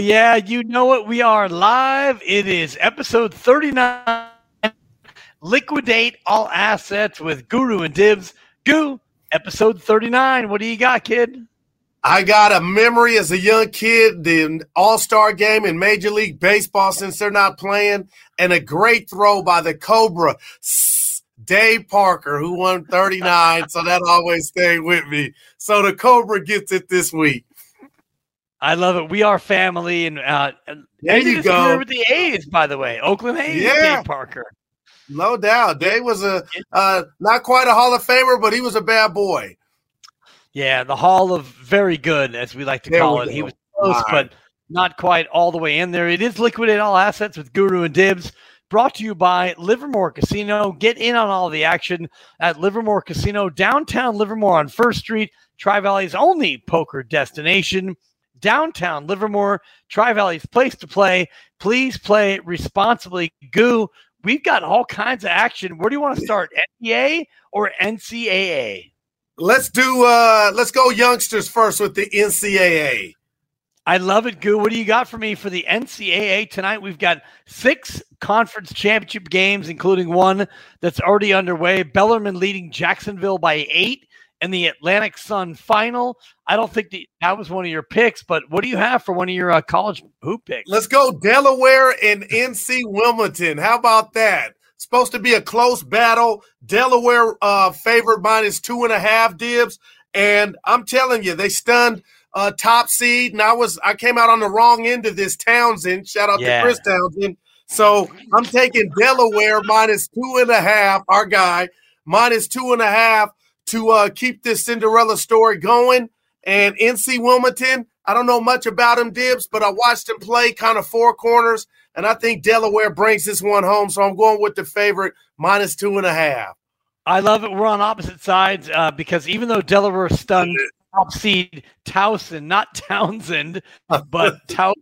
Yeah, you know it. We are live. It is episode 39 Liquidate All Assets with Guru and Dibs. Goo, episode 39. What do you got, kid? I got a memory as a young kid, the All Star game in Major League Baseball since they're not playing, and a great throw by the Cobra, Dave Parker, who won 39. so that always stayed with me. So the Cobra gets it this week. I love it. We are family, and uh, there you go. With the A's, by the way, Oakland A's. Yeah, Dave Parker. No doubt, Dave was a uh, not quite a Hall of Famer, but he was a bad boy. Yeah, the Hall of Very Good, as we like to there call it. Go. He was close, right. but not quite all the way in there. It is liquidate all assets with Guru and Dibs. Brought to you by Livermore Casino. Get in on all the action at Livermore Casino, downtown Livermore on First Street, Tri Valley's only poker destination downtown Livermore, Tri Valley's place to play. Please play responsibly. Goo, we've got all kinds of action. Where do you want to start? NBA or NCAA? Let's do uh let's go youngsters first with the NCAA. I love it, Goo. What do you got for me for the NCAA tonight? We've got six conference championship games, including one that's already underway. Bellarmine leading Jacksonville by eight in the Atlantic Sun final. I don't think that, that was one of your picks, but what do you have for one of your uh, college hoop picks? Let's go Delaware and NC Wilmington. How about that? Supposed to be a close battle. Delaware uh, favored minus two and a half dibs, and I'm telling you, they stunned uh, top seed. And I was I came out on the wrong end of this. Townsend, shout out yeah. to Chris Townsend. So I'm taking Delaware minus two and a half. Our guy minus two and a half to uh, keep this Cinderella story going. And NC Wilmington, I don't know much about him, Dibs, but I watched him play kind of four corners, and I think Delaware brings this one home. So I'm going with the favorite minus two and a half. I love it. We're on opposite sides uh, because even though Delaware stunned top seed Towson, not Townsend, but Towson.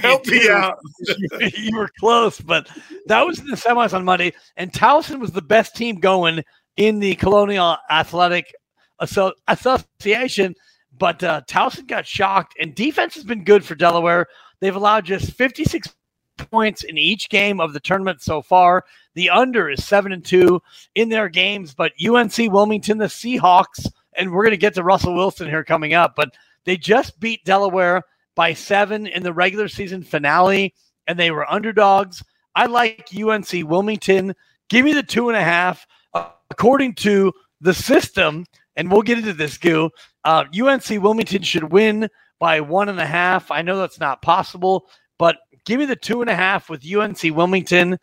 Help me out. you were close, but that was in the semis on Monday, and Towson was the best team going in the Colonial Athletic Association. But uh, Towson got shocked, and defense has been good for Delaware. They've allowed just 56 points in each game of the tournament so far. The under is seven and two in their games, but UNC Wilmington, the Seahawks, and we're going to get to Russell Wilson here coming up, but they just beat Delaware by seven in the regular season finale, and they were underdogs. I like UNC Wilmington. Give me the two and a half according to the system, and we'll get into this, Goo, uh, UNC Wilmington should win by one and a half. I know that's not possible, but Give me the two and a half with UNC Wilmington,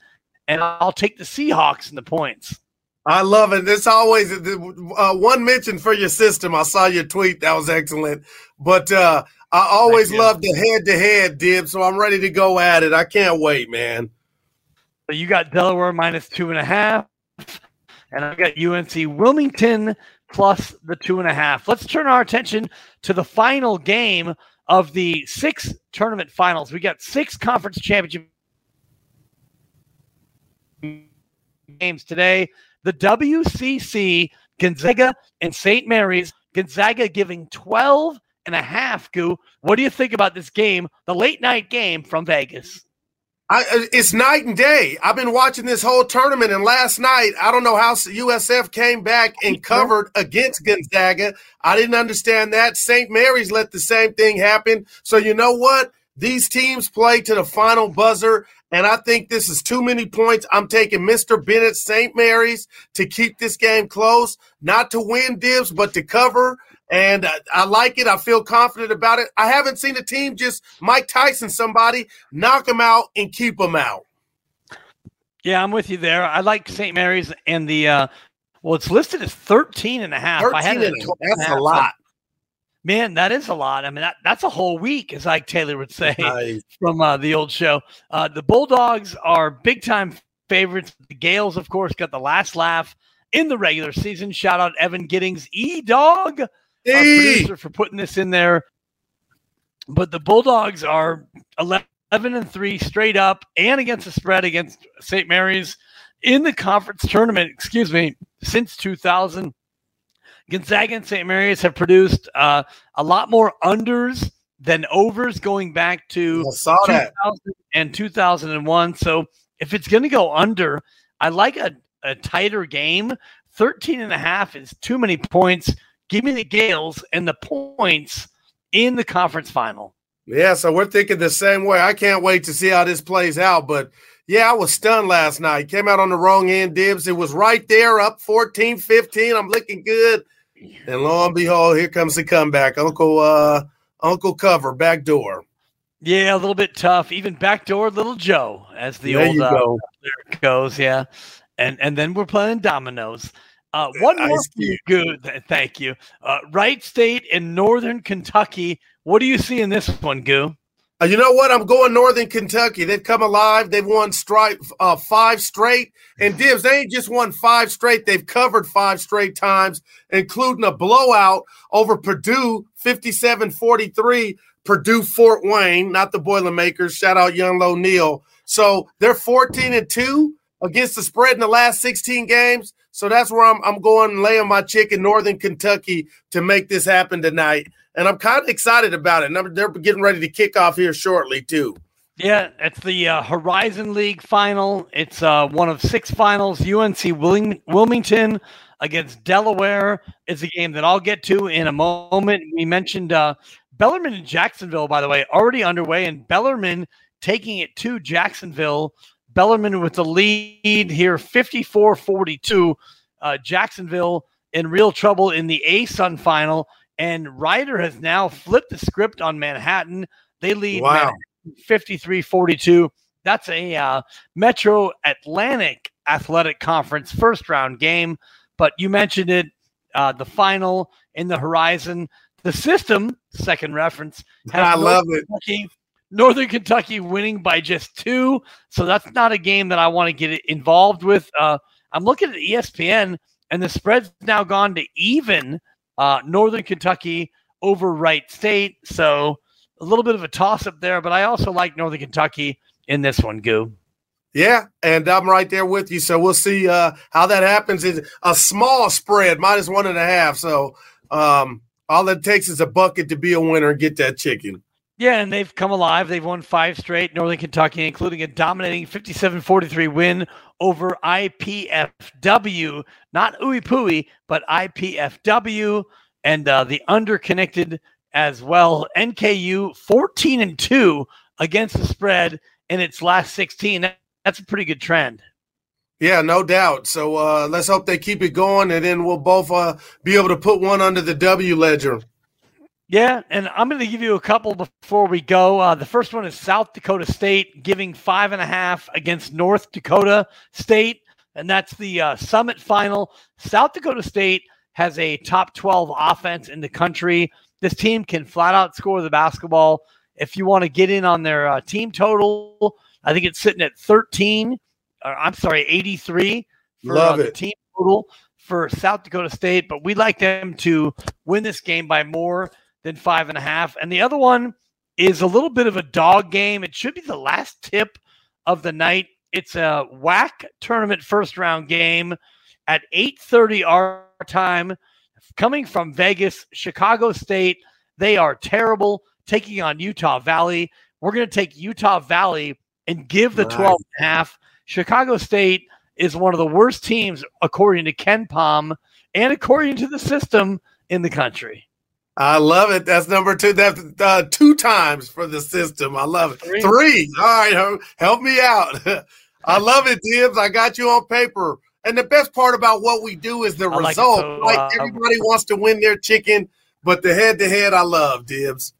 and I'll take the Seahawks in the points. I love it. It's always uh, one mention for your system. I saw your tweet. That was excellent. But uh, I always love the head to head, Dib. So I'm ready to go at it. I can't wait, man. So you got Delaware minus two and a half, and I've got UNC Wilmington plus the two and a half. Let's turn our attention to the final game of the six tournament finals. We got six conference championship games today. The WCC, Gonzaga and St. Mary's. Gonzaga giving 12 and a half, Goo. What do you think about this game, the late night game from Vegas? I, uh, it's night and day. I've been watching this whole tournament, and last night, I don't know how USF came back and covered against Gonzaga. I didn't understand that. St. Mary's let the same thing happen. So, you know what? These teams play to the final buzzer, and I think this is too many points. I'm taking Mr. Bennett St. Mary's to keep this game close, not to win dibs, but to cover. And I, I like it. I feel confident about it. I haven't seen a team just Mike Tyson somebody knock them out and keep them out. Yeah, I'm with you there. I like St. Mary's and the uh well, it's listed as 13 and a half. 13 I had it that's a, a lot. Man, that is a lot. I mean, that, that's a whole week, as Ike Taylor would say nice. from uh, the old show. Uh, the Bulldogs are big time favorites. The Gaels, of course, got the last laugh in the regular season. Shout out Evan Giddings, E Dog. Producer, for putting this in there. But the Bulldogs are 11 and 3 straight up and against the spread against St. Mary's in the conference tournament, excuse me, since 2000. Gonzaga and St. Mary's have produced uh, a lot more unders than overs going back to 2000 and 2001. So if it's going to go under, I like a, a tighter game. 13 and a half is too many points. Give me the Gaels and the points in the conference final. Yeah, so we're thinking the same way. I can't wait to see how this plays out. But yeah, I was stunned last night. Came out on the wrong end, Dibs. It was right there, up 14 15. I'm looking good. And lo and behold, here comes the comeback. Uncle uh Uncle Cover, back door. Yeah, a little bit tough. Even backdoor little Joe, as the there old uh, go. goes. Yeah. And and then we're playing dominoes. Uh, one more good. Thank you. Uh, Wright State in Northern Kentucky. What do you see in this one, Goo? Uh, you know what? I'm going Northern Kentucky. They've come alive. They've won straight, uh, five straight. And Dibs, they ain't just won five straight. They've covered five straight times, including a blowout over Purdue, 57-43. Purdue Fort Wayne, not the Boilermakers. Shout out Young Low Neal. So they're 14 and 2 against the spread in the last 16 games. So that's where I'm, I'm going laying my chick in Northern Kentucky to make this happen tonight and I'm kind of excited about it. And they're getting ready to kick off here shortly too. Yeah, it's the uh, Horizon League final. It's uh, one of six finals. UNC Wilmington against Delaware is a game that I'll get to in a moment. We mentioned uh, Bellarmine and Jacksonville, by the way, already underway, and Bellarmine taking it to Jacksonville. Bellarmine with the lead here, 54 42. Uh, Jacksonville in real trouble in the ASUN final. And Rider has now flipped the script on Manhattan. They lead wow. 53 42. That's a uh, Metro Atlantic Athletic Conference first round game. But you mentioned it, uh, the final in the horizon. The system, second reference, I love it. Northern Kentucky winning by just two. So that's not a game that I want to get involved with. Uh, I'm looking at ESPN, and the spread's now gone to even uh, Northern Kentucky over Wright State. So a little bit of a toss up there, but I also like Northern Kentucky in this one, Goo. Yeah, and I'm right there with you. So we'll see uh, how that happens. Is a small spread, minus one and a half. So um, all it takes is a bucket to be a winner and get that chicken. Yeah, and they've come alive. They've won five straight, Northern Kentucky, including a dominating 57 43 win over IPFW, not Pooey, but IPFW, and uh, the underconnected as well. NKU 14 and 2 against the spread in its last 16. That's a pretty good trend. Yeah, no doubt. So uh, let's hope they keep it going, and then we'll both uh, be able to put one under the W ledger. Yeah, and I'm going to give you a couple before we go. Uh, the first one is South Dakota State giving five and a half against North Dakota State, and that's the uh, Summit Final. South Dakota State has a top 12 offense in the country. This team can flat out score the basketball. If you want to get in on their uh, team total, I think it's sitting at 13. Or, I'm sorry, 83 for Love uh, it. the team total for South Dakota State. But we'd like them to win this game by more than five and a half. And the other one is a little bit of a dog game. It should be the last tip of the night. It's a WAC tournament first round game at 8:30 our time. Coming from Vegas, Chicago State, they are terrible taking on Utah Valley. We're going to take Utah Valley and give the Nice. 12 and a half. Chicago State is one of the worst teams according to KenPom and according to the system in the country. I love it. That's number two. That's uh, two times for the system. I love it. Three. Three. All right. Help, me out. I love it, Dibs. I got you on paper. And the best part about what we do is the I like result. So, like uh, everybody wants to win their chicken, but the head to head, I love, Dibs.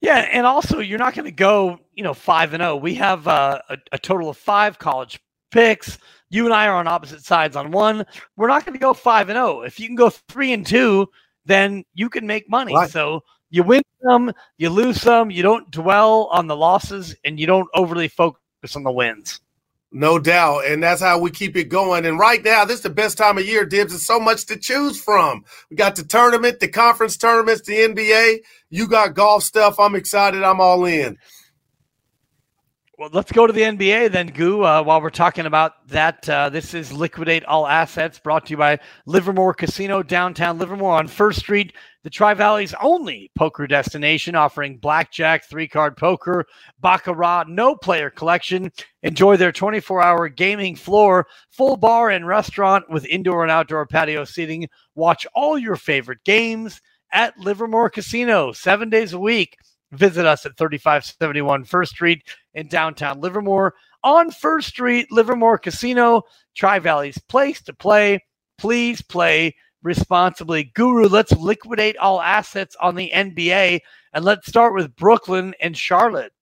Yeah, and also you're not going to go, you know, five and zero. We have uh, a, a total of five college picks. You and I are on opposite sides on one. We're not going to go five and zero. If you can go three and two, then you can make money. Right. So you win some, you lose some. You don't dwell on the losses, and you don't overly focus on the wins. No doubt. And that's how we keep it going. And right now, this is the best time of year, Dibs. There's so much to choose from. We got the tournament, the conference tournaments, the NBA. You got golf stuff. I'm excited. I'm all in. Well, let's go to the NBA then, Goo. Uh, while we're talking about that, uh, this is Liquidate All Assets brought to you by Livermore Casino, downtown Livermore on First Street, the Tri Valley's only poker destination, offering blackjack, three card poker, baccarat, no player collection. Enjoy their 24 hour gaming floor, full bar and restaurant with indoor and outdoor patio seating. Watch all your favorite games at Livermore Casino seven days a week. Visit us at 3571 First Street in downtown Livermore on First Street, Livermore Casino, Tri Valley's place to play. Please play responsibly. Guru, let's liquidate all assets on the NBA and let's start with Brooklyn and Charlotte.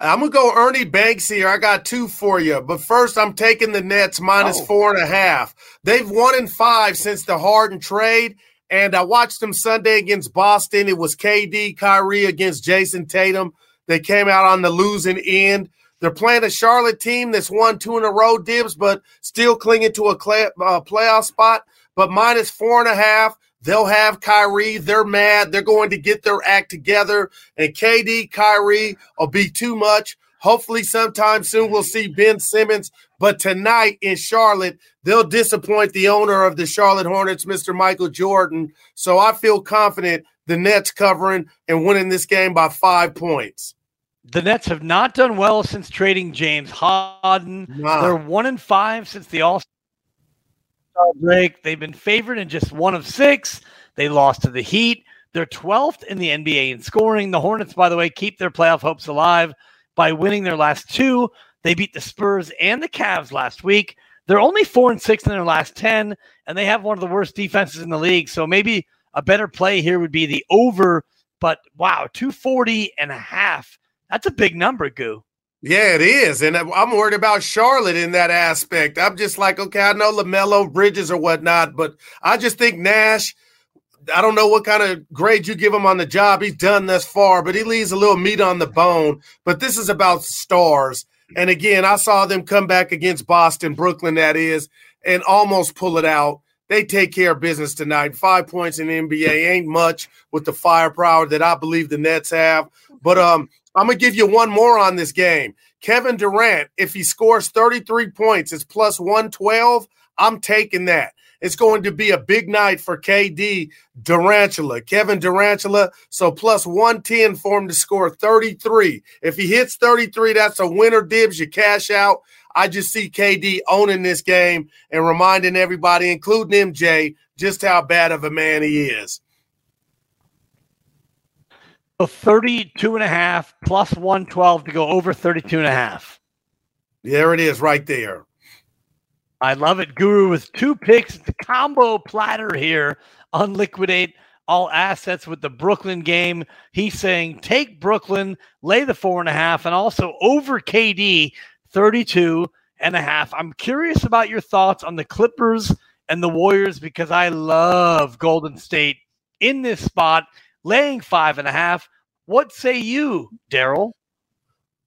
I'm gonna go Ernie Banks here. I got two for you, but first I'm taking the Nets minus Oh. four and a half. They've won in five since the Harden trade, and I watched them Sunday against Boston. It was KD, Kyrie against Jayson Tatum. They came out on the losing end. They're playing a Charlotte team that's won two in a row, Dibs, but still clinging to a cla uh, playoff spot. But minus four and a half. They'll have Kyrie. They're mad. They're going to get their act together. And KD, Kyrie will be too much. Hopefully, sometime soon we'll see Ben Simmons. But tonight in Charlotte, they'll disappoint the owner of the Charlotte Hornets, Mr. Michael Jordan. So I feel confident the Nets covering and winning this game by five points. The Nets have not done well since trading James Harden. Nah. They're one and five since the All Star break. They've been favored in just one of six. They lost to the Heat. They're 12th in the NBA in scoring. The Hornets, by the way, keep their playoff hopes alive by winning their last two. They beat the Spurs and the Cavs last week. They're only four and six in their last 10, and they have one of the worst defenses in the league. So maybe a better play here would be the over, but wow, 240 and a half. That's a big number, Goo. Yeah, it is. And I'm worried about Charlotte in that aspect. I'm just like, okay, I know LaMelo, Bridges, or whatnot, but I just think Nash, I don't know what kind of grade you give him on the job. He's done thus far, but he leaves a little meat on the bone. But this is about stars. And again, I saw them come back against Boston, Brooklyn, that is, and almost pull it out. They take care of business tonight. Five points in the NBA ain't much with the firepower that I believe the Nets have. But um, I'm gonna give you one more on this game. Kevin Durant, if he scores 33 points, it's plus 112. I'm taking that. It's going to be a big night for KD Durantula, Kevin Durantula. So plus 110 for him to score 33. If he hits 33, that's a winner dibs. You cash out. I just see KD owning this game and reminding everybody, including MJ, just how bad of a man he is. So 32 and a half plus 112 to go over 32 and a half. There it is, right there. I love it, Guru, with two picks, the combo platter here Unliquidate all assets with the Brooklyn game. He's saying take Brooklyn, lay the four and a half, and also over KD 32 and a half. I'm curious about your thoughts on the Clippers and the Warriors because I love Golden State in this spot, laying five and a half. What say you, Daryle?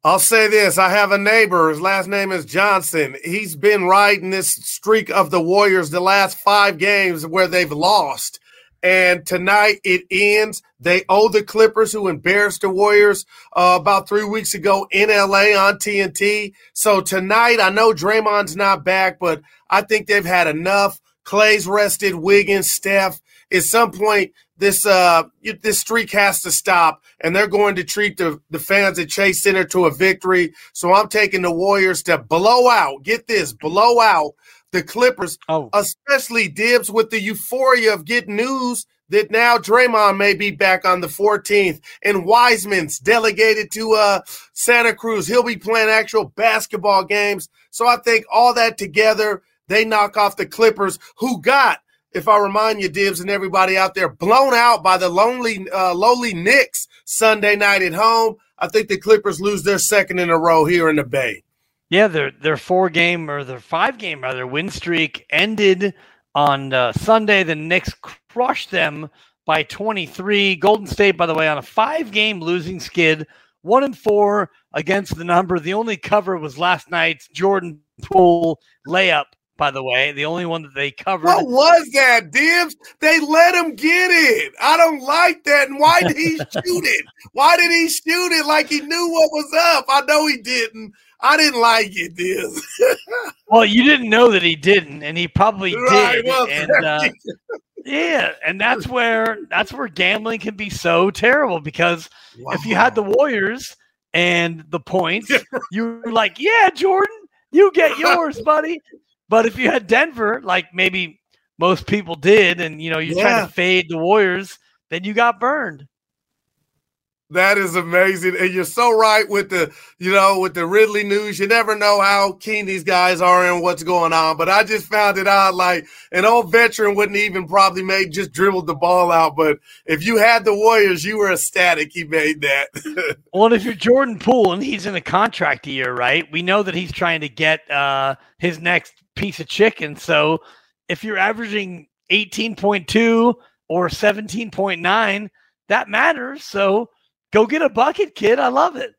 I'll say this. I have a neighbor. His last name is Johnson. He's been riding this streak of the Warriors the last five games where they've lost. And tonight it ends. They owe the Clippers, who embarrassed the Warriors uh, about three weeks ago in LA on TNT. So tonight, I know Draymond's not back, but I think they've had enough. Clay's rested, Wiggins, Steph. At some point, this uh this streak has to stop, and they're going to treat the, the fans at Chase Center to a victory. So I'm taking the Warriors to blow out. Get this, blow out the Clippers, oh. especially Dibs with the euphoria of getting news that now Draymond may be back on the 14th and Wiseman's delegated to uh, Santa Cruz. He'll be playing actual basketball games. So I think all that together, they knock off the Clippers, who got, if I remind you, Dibs and everybody out there, blown out by the lonely, uh, lowly Knicks Sunday night at home. I think the Clippers lose their second in a row here in the Bay. Yeah, their their four game or their five game rather win streak ended on uh, Sunday. The Knicks crushed them by 23. Golden State, by the way, on a five game losing skid, one and four against the number. The only cover was last night's Jordan Poole layup. By the way, the only one that they covered. What was that, Dibs? They let him get it. I don't like that. And why did he shoot it? Why did he shoot it like he knew what was up? I know he didn't. I didn't like it, this. well, you didn't know that he didn't, and he probably right, did. Well, and uh, yeah, and that's where that's where gambling can be so terrible because wow. if you had the Warriors and the points, you're like, yeah, Jordan, you get yours, buddy. But if you had Denver, like maybe most people did, and you know you're yeah. trying to fade the Warriors, then you got burned. That is amazing. And you're so right with the, you know, with the Ridley news. You never know how keen these guys are and what's going on. But I just found it out like an old veteran wouldn't even probably make just dribbled the ball out. But if you had the Warriors, you were ecstatic he made that. well, if you're Jordan Poole and he's in a contract year, right? We know that he's trying to get uh, his next piece of chicken. So if you're averaging 18.2 or 17.9, that matters. So Go get a bucket, kid. I love it.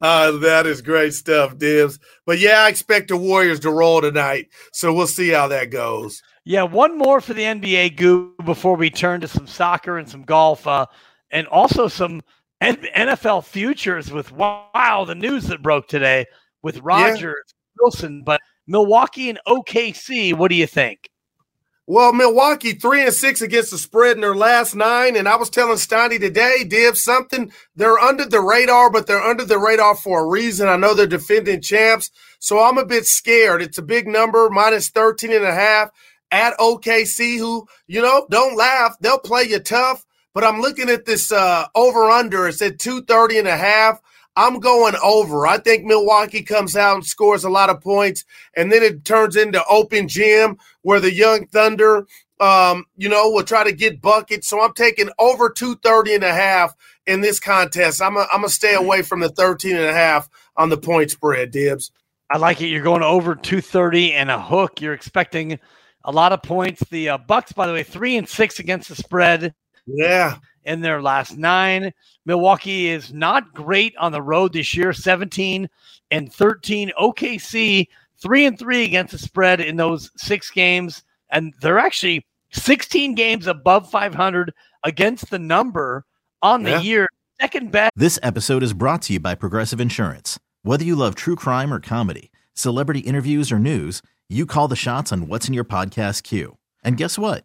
Uh, that is great stuff, Dibs. But yeah, I expect the Warriors to roll tonight. So we'll see how that goes. Yeah, one more for the NBA goo before we turn to some soccer and some golf, uh, and also some NFL futures with wow, the news that broke today with Rodgers, yeah. Wilson, but Milwaukee and OKC. What do you think? Well, Milwaukee three and six against the spread in their last nine, and I was telling Steiny today, Div, something they're under the radar, but they're under the radar for a reason. I know they're defending champs, so I'm a bit scared. It's a big number, minus 13 and a half at OKC, who you know don't laugh, they'll play you tough. But I'm looking at this uh, over under. It's at 230 and a half. I'm going over. I think Milwaukee comes out and scores a lot of points, and then it turns into open gym where the Young Thunder, um, you know, will try to get buckets. So I'm taking over 230 and a half in this contest. I'm going to stay away from the 13 and a half on the point spread, Dibs. I like it. You're going over 230 and a hook. You're expecting a lot of points. The uh, Bucks, by the way, three and six against the spread. Yeah in their last nine. Milwaukee is not great on the road this year, 17 and 13. OKC, three and three against the spread in those six games. And they're actually 16 games above 500 against the number on the yeah. year. Second best. This episode is brought to you by Progressive Insurance. Whether you love true crime or comedy, celebrity interviews or news, you call the shots on what's in your podcast queue. And guess what?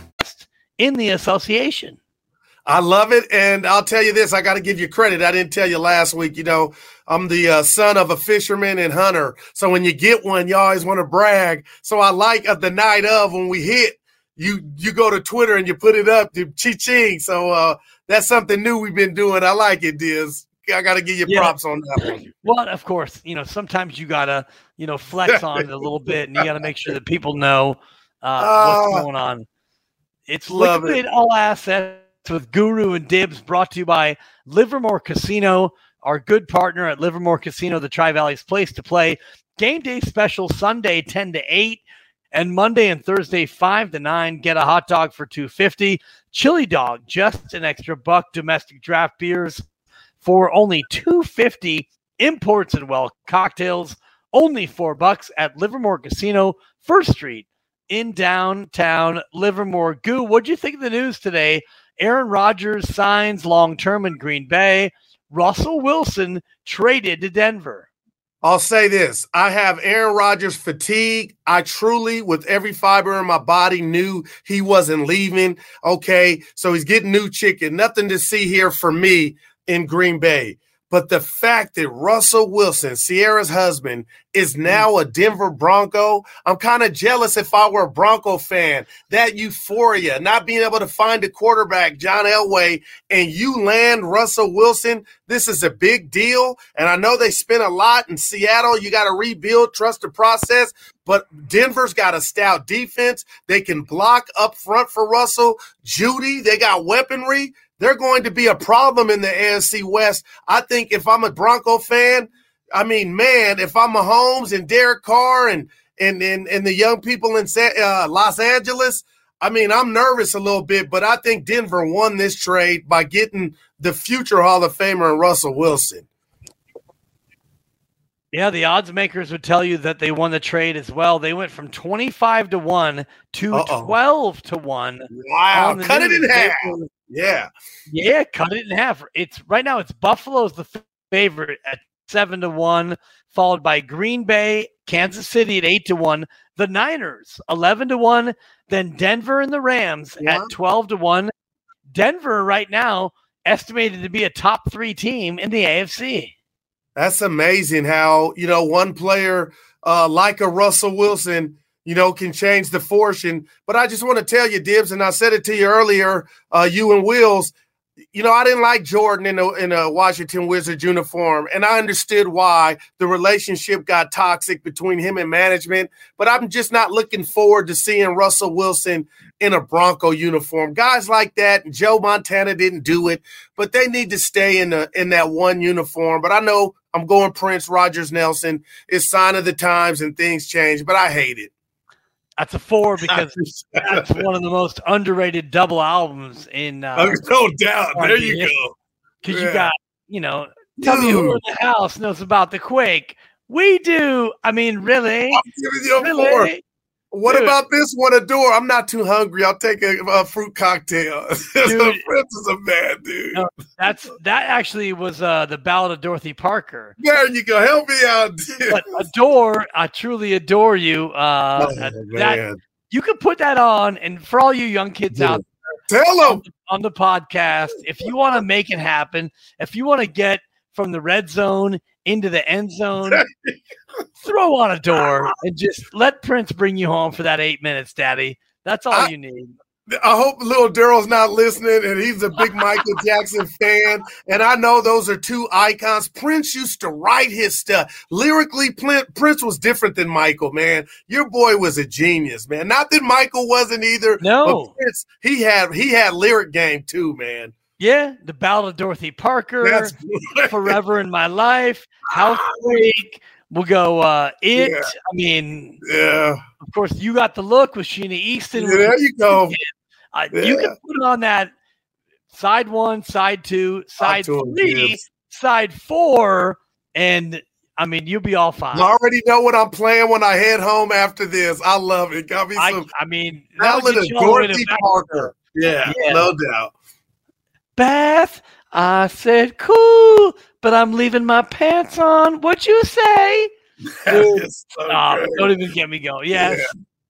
In the association. I love it. And I'll tell you this I got to give you credit. I didn't tell you last week. You know, I'm the uh, son of a fisherman and hunter. So when you get one, you always want to brag. So I like uh, the night of when we hit, you you go to Twitter and you put it up to chi-ching. So uh, that's something new we've been doing. I like it, Diz. I got to give you Yeah. props on that one. Well, of course, you know, sometimes you gotta, you know, flex on it a little bit, and you gotta make sure that people know uh, what's going on. It's Love it. liquid all assets with Guru and Dibs, brought to you by Livermore Casino, our good partner at Livermore Casino, the Tri Valley's place to play. Game day special Sunday ten to eight, and Monday and Thursday five to nine. Get a hot dog for two fifty. Chili dog, just an extra buck. Domestic draft beers for only 250 imports and well cocktails only 4 bucks at Livermore Casino First Street in downtown Livermore Goo what'd you think of the news today Aaron Rodgers signs long term in Green Bay Russell Wilson traded to Denver I'll say this. I have Aaron Rodgers fatigue. I truly, with every fiber in my body, knew he wasn't leaving. Okay. So he's getting new chicken. Nothing to see here for me in Green Bay. But the fact that Russell Wilson, Ciara's husband, is mm. now a Denver Bronco, I'm kind of jealous if I were a Bronco fan. That euphoria, not being able to find a quarterback, John Elway, and you land Russell Wilson, this is a big deal. And I know they spent a lot in Seattle. You got to rebuild, trust the process. But Denver's got a stout defense. They can block up front for Russell. Judy, they got weaponry. They're going to be a problem in the AFC West. I think if I'm a Bronco fan, I mean, man, if I'm Mahomes and Derek Carr and and and, and the young people in uh, Los Angeles, I mean, I'm nervous a little bit, but I think Denver won this trade by getting the future Hall of Famer Russell Wilson. Yeah, the odds makers would tell you that they won the trade as well. They went from 25 to 1 to Uh-oh. 12 to 1. Wow, cut it in news. They half. were- Yeah. Yeah, cut it in half. It's right now. It's Buffalo's the favorite at seven to one, followed by Green Bay, Kansas City at eight to one, the Niners eleven to one, then Denver and the Rams Yeah. at twelve to one. Denver right now estimated to be a top three team in the AFC. That's amazing how, you know, one player uh, like a Russell Wilson, you know, can change the fortune. But I just want to tell you, Dibs, and I said it to you earlier, uh, you and Wills, you know, I didn't like Jordan in a, in a Washington Wizards uniform, and I understood why the relationship got toxic between him and management. But I'm just not looking forward to seeing Russell Wilson in a Bronco uniform. Guys like that, Joe Montana didn't do it, but they need to stay in the in that one uniform. But I know I'm going Prince Rogers Nelson. It's sign of the times and things change, but I hate it. That's a four because that's one of the most underrated double albums in uh, no doubt. There you go. because Yeah. you got you know tell me who in the house knows about the quake we do i mean really I'm giving you a four. really What Dude. about this one? Adore. I'm not too hungry. I'll take a, a fruit cocktail. Dude. Prince is a bad dude. No. that's that actually was uh the ballad of dorothy parker There you go. Help me out. dude. but adore i truly adore you uh Oh, that, you can put that on and for all you young kids Dude. out there, Tell him. on the podcast if you want to make it happen if you want to get from the red zone into the end zone throw on Adore and just let prince bring you home for that eight minutes daddy that's all I- you need I hope little Daryl's not listening, and he's a big Michael Jackson fan. And I know those are two icons. Prince used to write his stuff lyrically. Prince was different than Michael, man. Your boy was a genius, man. Not that Michael wasn't either. No, Prince, he had he had lyric game too, man. Yeah, the Ballad of Dorothy Parker, Forever in My Life, House Freak. We'll go uh It. Yeah. I mean, Yeah, of course, you got the look with Sheena Easton. Yeah, there you go. Uh, You can put it on that side one, side two, side three, side four, and I mean, you'll be all fine. I already know what I'm playing when I head home after this. I love it. Got me I, some I mean, that would Ballad get of you all the way to Dorothy Parker. Yeah, Yeah. no doubt. Beth, I said cool, but I'm leaving my pants on. What you say? Dude, so Stop. great. Don't even get me going. Yes.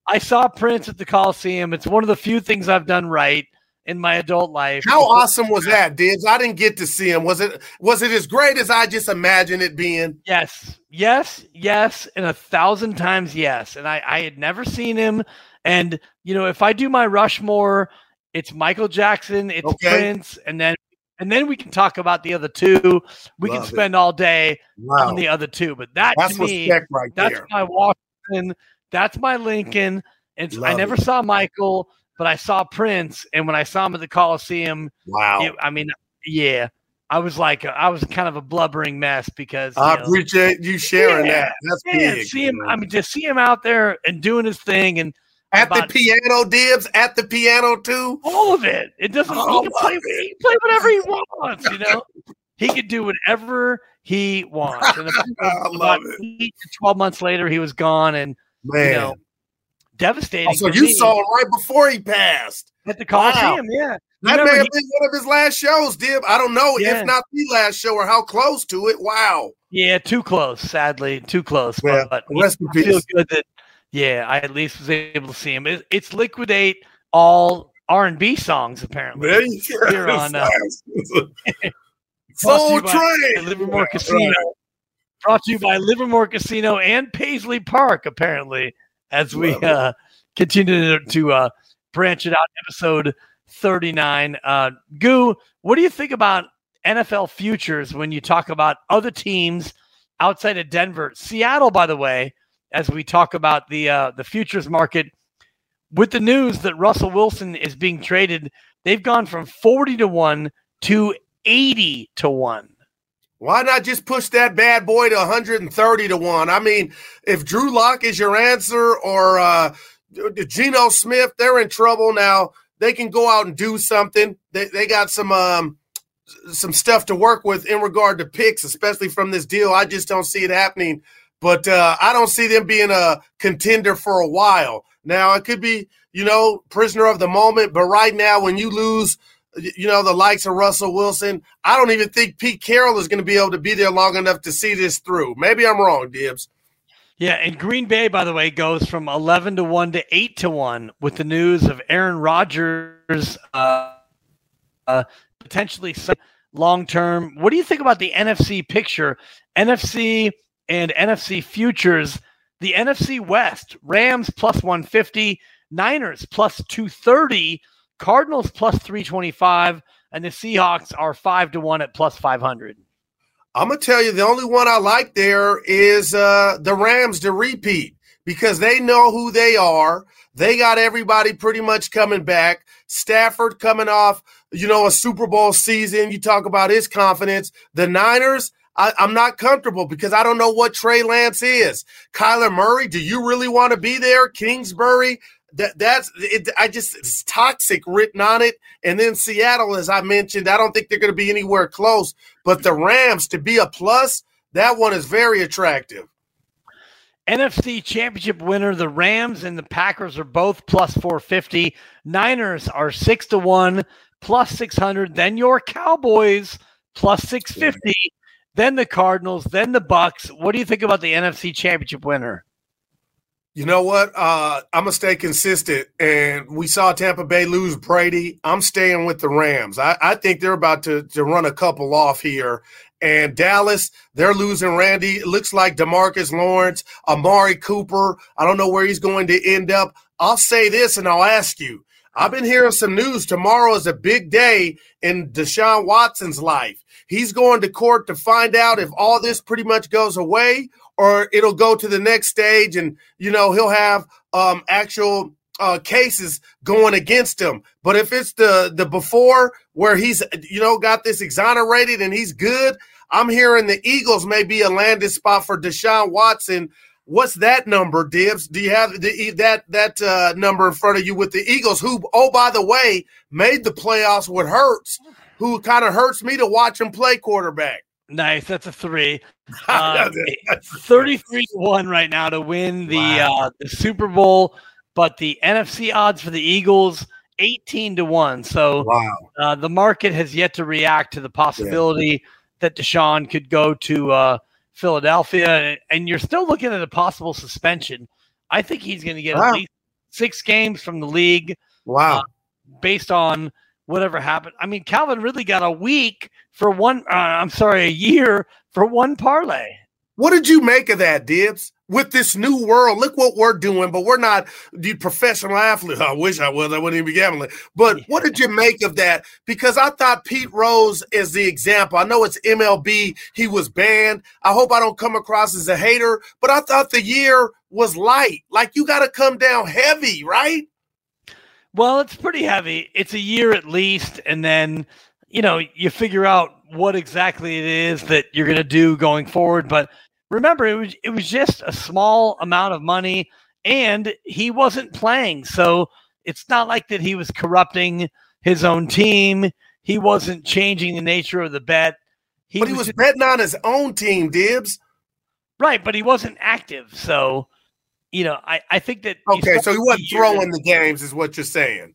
I saw Prince at the Coliseum. It's one of the few things I've done right in my adult life. How awesome was that, Dibs? I didn't get to see him. Was it was it as great as I just imagined it being? Yes, yes, yes, and a thousand times yes. And I, I had never seen him. And you know, if I do my Rushmore, it's Michael Jackson, it's Okay. Prince, and then and then we can talk about the other two. We Love can it. spend all day Wow. on the other two. But that That's to me, right that's there. my Washington, that's my Lincoln. And I never it. saw Michael, but I saw Prince, and when I saw him at the Coliseum, Wow. it- I mean, yeah, I was like, I was kind of a blubbering mess because I know, appreciate you sharing Yeah, that. That's yeah, big. see him. I mean, to see him out there and doing his thing and at about- the piano, Dibs, at the piano too. all of it. It doesn't. Oh, he, can play, he can play whatever he wants. You know, he could do whatever he wants. And I about eight to Twelve months later, he was gone and Man. you know, devastating. Oh, so you me saw him right before he passed. at the Coliseum. Yeah, That Remember, may have been one of his last shows, Dib. I don't know Yeah. if not the last show or how close to it. Wow. yeah, too close. Sadly, too close. Yeah. But, but Rest in I feel good that yeah, I at least was able to see him. It, it's liquidate all R and B songs apparently. There you go. Here on, uh, Soul Brought to you by Train. Livermore Casino. Brought to you by Livermore Casino and Paisley Park, apparently, as we uh, continue to, to uh, branch it out. Episode 39. Uh, Goo, what do you think about NFL futures when you talk about other teams outside of Denver? Seattle, by the way, as we talk about the uh, the futures market, with the news that Russell Wilson is being traded, they've gone from 40 to 1 to 80 to 1. Why not just push that bad boy to 130 to 1? I mean, if Drew Lock is your answer or uh, Geno Smith, they're in trouble now. They can go out and do something. They, they got some um, some stuff to work with in regard to picks, especially from this deal. I just don't see it happening. But uh, I don't see them being a contender for a while. Now, it could be, you know, prisoner of the moment. But right now, when you lose you know, the likes of Russell Wilson. I don't even think Pete Carroll is going to be able to be there long enough to see this through. Maybe I'm wrong, Dibs. Yeah, and Green Bay, by the way, goes from 11 to 1 to 8 to 1 with the news of Aaron Rodgers uh, uh, potentially long term. What do you think about the NFC picture? NFC and NFC futures. The NFC West, Rams plus 150, Niners plus 230, Cardinals plus 325, and the Seahawks are 5 to 1 at plus 500. I'm gonna tell you the only one I like there is uh, the Rams to repeat because they know who they are. They got everybody pretty much coming back. Stafford coming off, you know, a Super Bowl season. You talk about his confidence. The Niners, I, I'm not comfortable because I don't know what Trey Lance is. Kyler Murray, do you really want to be there? Kingsbury, that that's it. I just it's toxic written on it. And then Seattle, as I mentioned, I don't think they're going to be anywhere close. But the Rams to be a plus, that one is very attractive. NFC Championship winner, the Rams and the Packers are both plus 450. Niners are 6 to 1, plus 600. Then your Cowboys plus 650. Then the Cardinals, then the Bucs. What do you think about the NFC Championship winner? You know what? Uh, I'm gonna stay consistent, and we saw Tampa Bay lose Brady. I'm staying with the Rams. I, I think they're about to to run a couple off here. And Dallas, they're losing Randy. It looks like Demarcus Lawrence, Amari Cooper. I don't know where he's going to end up. I'll say this, and I'll ask you: I've been hearing some news. Tomorrow is a big day in Deshaun Watson's life. He's going to court to find out if all this pretty much goes away or it'll go to the next stage and, you know, he'll have um, actual uh, cases going against him. But if it's the the before where he's you know got this exonerated and he's good, I'm hearing the Eagles may be a landing spot for Deshaun Watson. What's that number, Dibs? Do you have the, that that uh, number in front of you with the Eagles? Who, oh by the way, made the playoffs with Hurts, who kind of hurts me to watch him play quarterback. Nice. That's a three. Uh, 33 to 1 right now to win the, wow. uh, the Super Bowl, but the NFC odds for the Eagles 18 to 1. So wow. uh, the market has yet to react to the possibility yeah. that Deshaun could go to uh, Philadelphia, and you're still looking at a possible suspension. I think he's going to get wow. at least six games from the league. Wow. Uh, based on whatever happened. I mean, Calvin really got a week for one. Uh, I'm sorry, a year for one parlay. What did you make of that, Dibs? With this new world, look what we're doing, but we're not the professional athlete. I wish I was. I wouldn't even be gambling. But yeah. what did you make of that? Because I thought Pete Rose is the example. I know it's MLB. He was banned. I hope I don't come across as a hater, but I thought the year was light. Like you got to come down heavy, right? Well, it's pretty heavy. It's a year at least, and then you know you figure out what exactly it is that you're going to do going forward. But remember, it was it was just a small amount of money, and he wasn't playing, so it's not like that he was corrupting his own team. He wasn't changing the nature of the bet. He but he was, was betting on his own team, Dibs. Right, but he wasn't active, so you know, I, I think that okay, so he wasn't throwing the games, is what you're saying,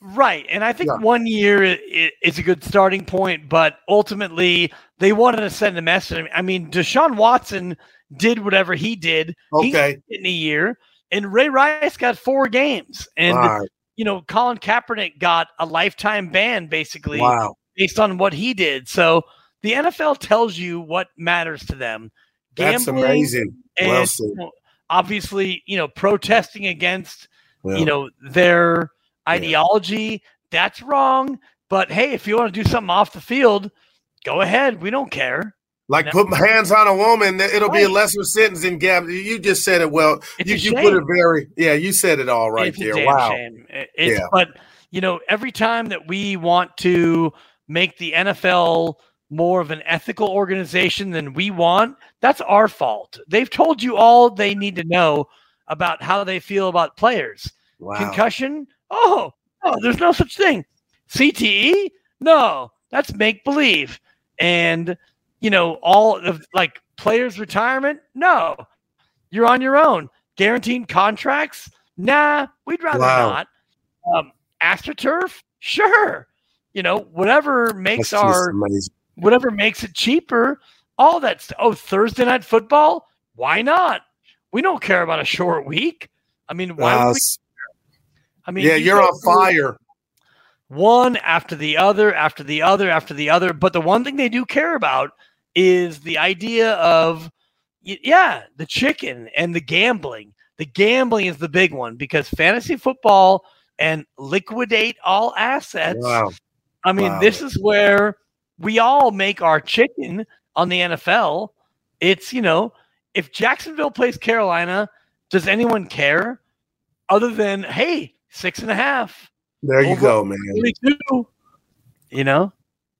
right? And I think yeah. one year is a good starting point, but ultimately they wanted to send a message. I mean, Deshaun Watson did whatever he did, okay, in a year, and Ray Rice got four games, and right. you know, Colin Kaepernick got a lifetime ban, basically, wow. based on what he did. So the NFL tells you what matters to them. Gambling That's amazing. Well and, obviously, you know, protesting against, you know, their ideology. That's wrong. But hey, if you want to do something off the field, go ahead. We don't care. Like put hands on a woman, it'll right. be a lesser sentence in Gab. You just said it well. It's you, you put it very, yeah. You said it all right it's there. Wow. It's, yeah. But you know, every time that we want to make the NFL more of an ethical organization than we want, that's our fault. They've told you all they need to know about how they feel about players. Wow. Concussion? Oh, oh, there's no such thing. CTE? No, that's make believe. And you know, all of like players' retirement? No, you're on your own. Guaranteed contracts? Nah, we'd rather wow. not. Um, AstroTurf? Sure. You know, whatever makes that's our whatever makes it cheaper, all that. Oh, Thursday night football? Why not? We don't care about a short week. I mean, why uh, I mean, yeah, you are on fire. One after the other, after the other, after the other. But the one thing they do care about is the idea of, yeah, the chicken and the gambling. The gambling is the big one because fantasy football and liquidate all assets. Wow. I mean, wow. this is where we all make our chicken on the NFL. It's, you know, if Jacksonville plays Carolina, does anyone care other than, hey, six and a half? There you go, man. 22, you know?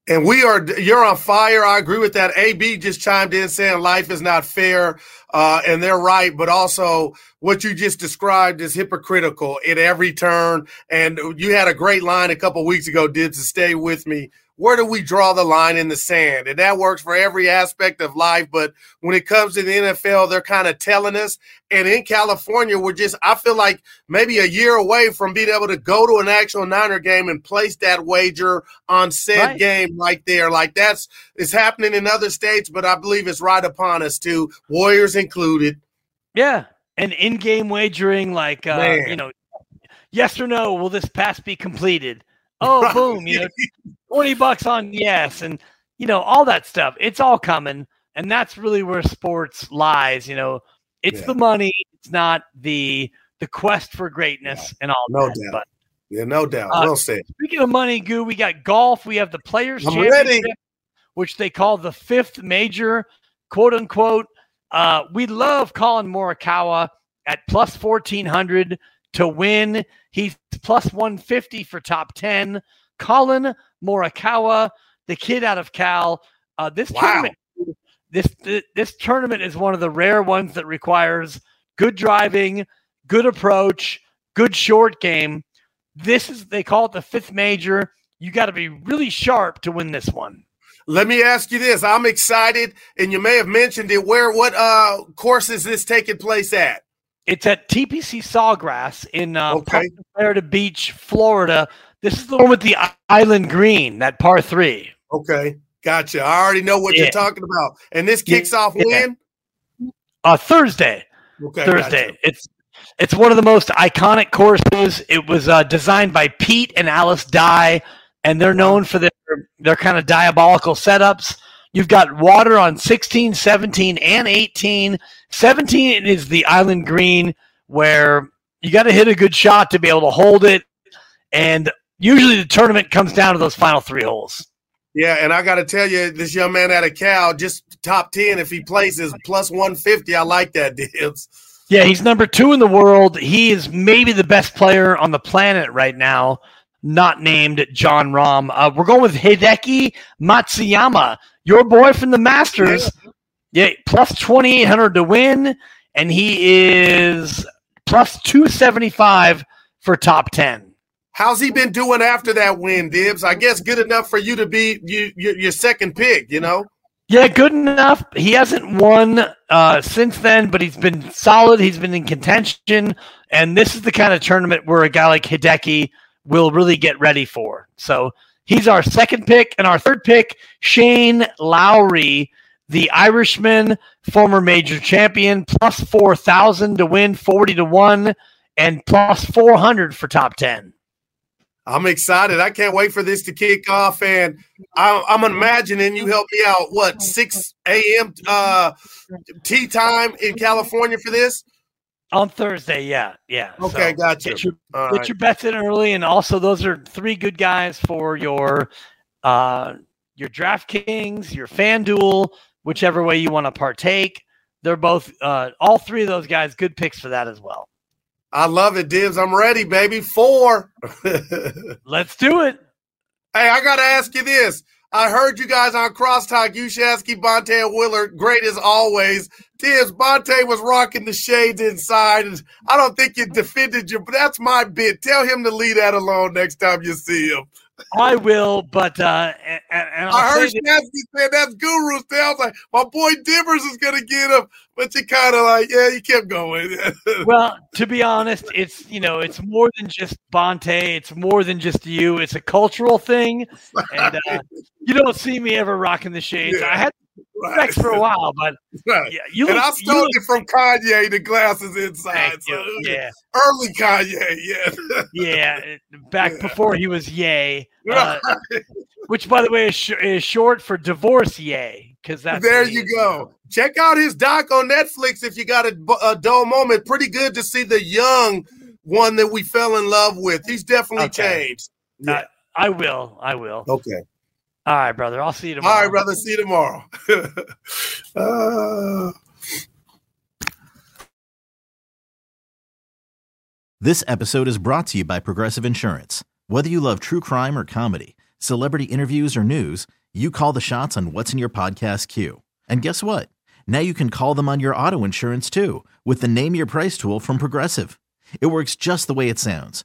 And we are, you're on fire. I agree with that. AB just chimed in saying life is not fair. Uh, and they're right. But also, what you just described is hypocritical at every turn. And you had a great line a couple weeks ago, did to stay with me where do we draw the line in the sand? And that works for every aspect of life. But when it comes to the NFL, they're kind of telling us. And in California, we're just, I feel like maybe a year away from being able to go to an actual Niner game and place that wager on said right. game right there. Like that's, it's happening in other states, but I believe it's right upon us too, Warriors included. Yeah. And in game wagering, like, uh, you know, yes or no, will this pass be completed? Oh, right. boom, you know, 20 bucks on yes, and you know, all that stuff. It's all coming. And that's really where sports lies. You know, it's yeah. the money, it's not the the quest for greatness yeah. and all no that. Doubt. But Yeah, no doubt. Uh, well said. Speaking of money, Goo, we got golf. We have the Players I'm Championship, ready. which they call the fifth major, quote unquote. Uh, we love Collin Morikawa at plus 1400 to win. He's plus 150 for top 10. Collin Morikawa, the kid out of Cal. Uh, this Wow. tournament, this, this tournament is one of the rare ones that requires good driving, good approach, good short game. This is they call it the fifth major. You got to be really sharp to win this one. Let me ask you this. I'm excited, and you may have mentioned it. Where, what uh course is this taking place at? It's at TPC Sawgrass in uh, Okay. Clarita Beach, Florida. This is the one with the island green, that par three. Okay, gotcha. I already know what Yeah. you're talking about. And this Yeah, kicks off when? Uh, Thursday. Okay, Thursday. gotcha. It's it's one of the most iconic courses. It was uh, designed by Pete and Alice Dye, and they're known for their their kind of diabolical setups. You've got water on 16, 17, and 18. 17 is the island green where you got to hit a good shot to be able to hold it. And usually the tournament comes down to those final three holes. Yeah, and I got to tell you, this young man out of Cal, just top ten if he plays is plus one fifty. I like that, Dibs. Yeah, he's number two in the world. He is maybe the best player on the planet right now, not named Jon Rahm. Uh, we're going with Hideki Matsuyama, your boy from the Masters. Yeah, plus 2,800 to win, and he is plus 275 for top 10. How's he been doing after that win, Dibs? I guess good enough for you to be you, your, your second pick. You know. Yeah, good enough. He hasn't won uh, since then, but he's been solid. He's been in contention, and this is the kind of tournament where a guy like Hideki will really get ready for. So he's our second pick, and our third pick, Shane Lowry, the Irishman, former major champion, plus four thousand to win, forty to one, and plus four hundred for top ten. I'm excited. I can't wait for this to kick off. And I, I'm imagining you help me out. What 6 a.m. Uh, tea time in California for this? On Thursday, yeah, yeah. Okay, So gotcha. Get your, get right. your bets in early, and also those are three good guys for your uh your DraftKings, your FanDuel, whichever way you want to partake. They're both uh all three of those guys good picks for that as well. I love it, Dibs. I'm ready, baby. Four. Let's do it. Hey, I got to ask you this. I heard you guys on Crosstalk, Ushasky, Bonte, and Willard, great as always. Dibs, Bonte was rocking the shades inside. And I don't think you defended you, but that's my bit. Tell him to leave that alone next time you see him. I will, but uh and, and I'll heard say this- Shasky say that's Guru style. I was like, my boy Dibbers is gonna get him, but you kind of like, yeah, you kept going. well, to be honest, it's you know, it's more than just Bonte. It's more than just you. It's a cultural thing, and uh, you don't see me ever rocking the shades. Yeah. I had specs for a while, but Right. yeah, you and look, I stole look- it from Kanye, the glasses inside. So you. it was Yeah, early Kanye, yeah. yeah, back Yeah. before he was Yay, uh, Right. which by the way is, sh- is short for divorce Yay, because that's there you is go. Check out his doc on Netflix if you got a, a dull moment. Pretty good to see the young one that we fell in love with. He's definitely Okay. changed. now. Uh, I will, I will. Okay. All right, brother. I'll see you tomorrow. All right, brother. See you tomorrow. uh, This episode is brought to you by Progressive Insurance. Whether you love true crime or comedy, celebrity interviews or news, you call the shots on what's in your podcast queue. And guess what? Now you can call them on your auto insurance too with the Name Your Price tool from Progressive. It works just the way it sounds.